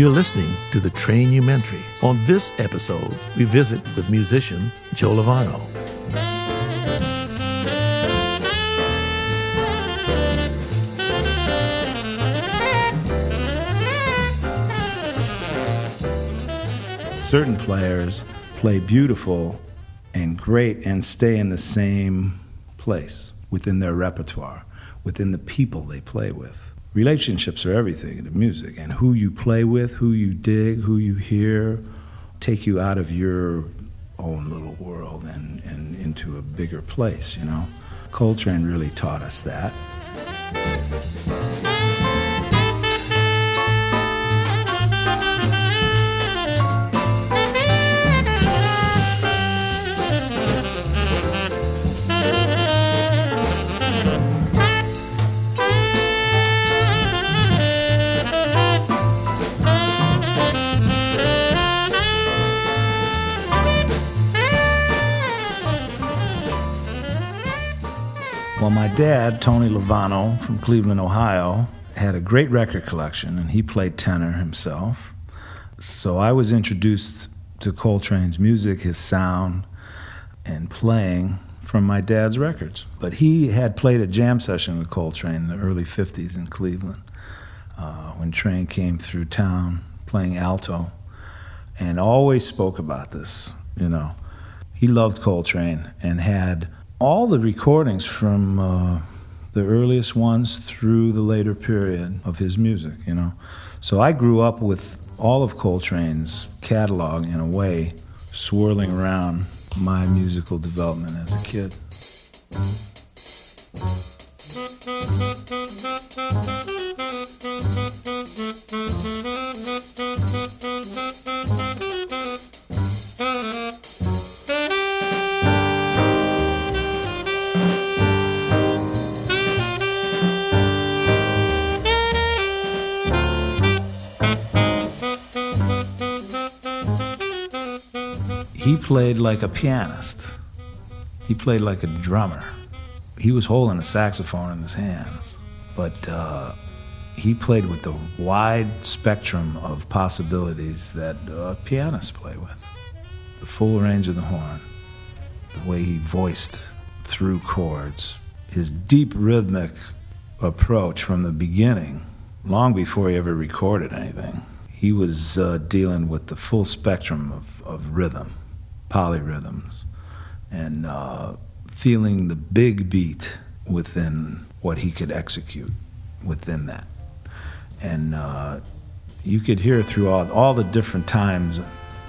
You're listening to the Train Trainumentary. On this episode, we visit with musician Joe Lovano. Certain players play beautiful and great and stay in the same place within their repertoire, within the people they play with. Relationships are everything in the music, and who you play with, who you dig, who you hear, take you out of your own little world and, and into a bigger place, you know? Coltrane really taught us that. Well, my dad, Tony Lovano from Cleveland, Ohio, had a great record collection and he played tenor himself. So I was introduced to Coltrane's music, his sound, and playing from my dad's records. But he had played a jam session with Coltrane in the early 50s in Cleveland uh, when Train came through town playing alto and always spoke about this, you know. He loved Coltrane and had all the recordings from uh, the earliest ones through the later period of his music, you know. So I grew up with all of Coltrane's catalog in a way, swirling around my musical development as a kid. He played like a pianist. He played like a drummer. He was holding a saxophone in his hands, but uh, he played with the wide spectrum of possibilities that uh, pianists play with. The full range of the horn, the way he voiced through chords, his deep rhythmic approach from the beginning, long before he ever recorded anything. He was uh, dealing with the full spectrum of, of rhythm polyrhythms and uh, feeling the big beat within what he could execute within that. And uh, you could hear through all, all the different times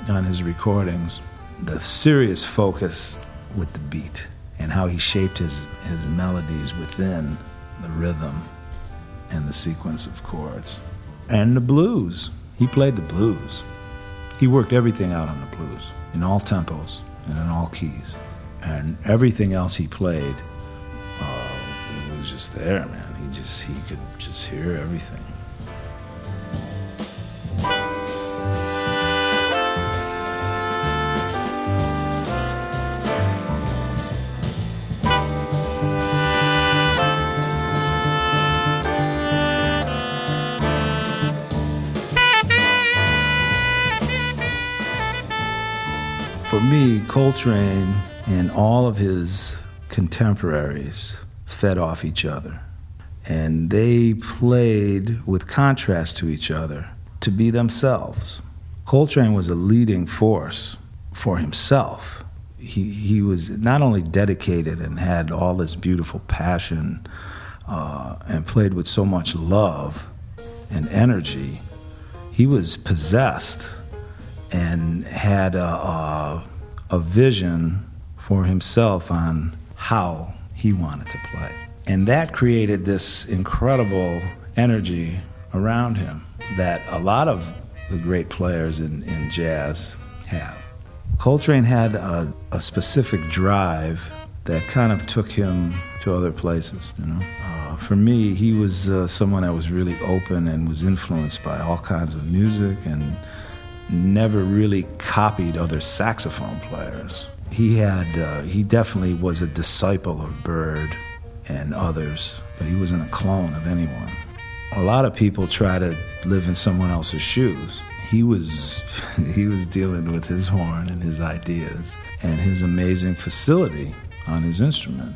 on his recordings the serious focus with the beat and how he shaped his, his melodies within the rhythm and the sequence of chords. And the blues. He played the blues. He worked everything out on the blues in all tempos and in all keys. And everything else he played, uh, it was just there, man. He just he could just hear everything. Me, Coltrane and all of his contemporaries fed off each other. And they played with contrast to each other to be themselves. Coltrane was a leading force for himself. He, he was not only dedicated and had all this beautiful passion uh, and played with so much love and energy, he was possessed and had a, a, a, vision for himself on how he wanted to play. And that created this incredible energy around him that a lot of the great players in, in jazz have. Coltrane had a, a specific drive that kind of took him to other places, you know. Uh, for me, he was uh, someone that was really open and was influenced by all kinds of music and never really copied other saxophone players. He had, uh, he definitely was a disciple of Bird and others, but he wasn't a clone of anyone. A lot of people try to live in someone else's shoes. He was he was dealing with his horn and his ideas and his amazing facility on his instrument.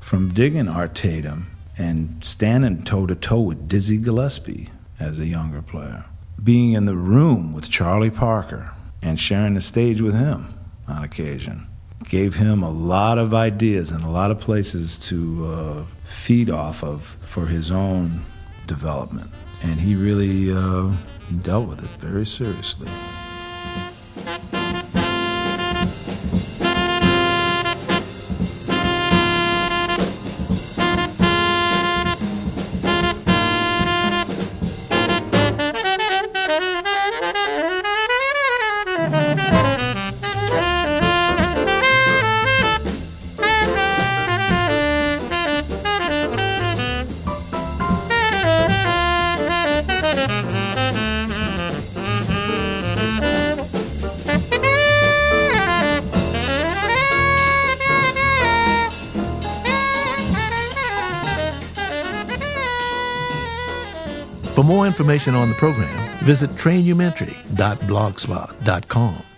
From digging Art Tatum and standing toe to toe with Dizzy Gillespie as a younger player, being in the room with Charlie Parker and sharing the stage with him on occasion gave him a lot of ideas and a lot of places to uh, feed off of for his own development. And he really uh, dealt with it very seriously. For more information on the program, visit trainumentary.blogspot.com.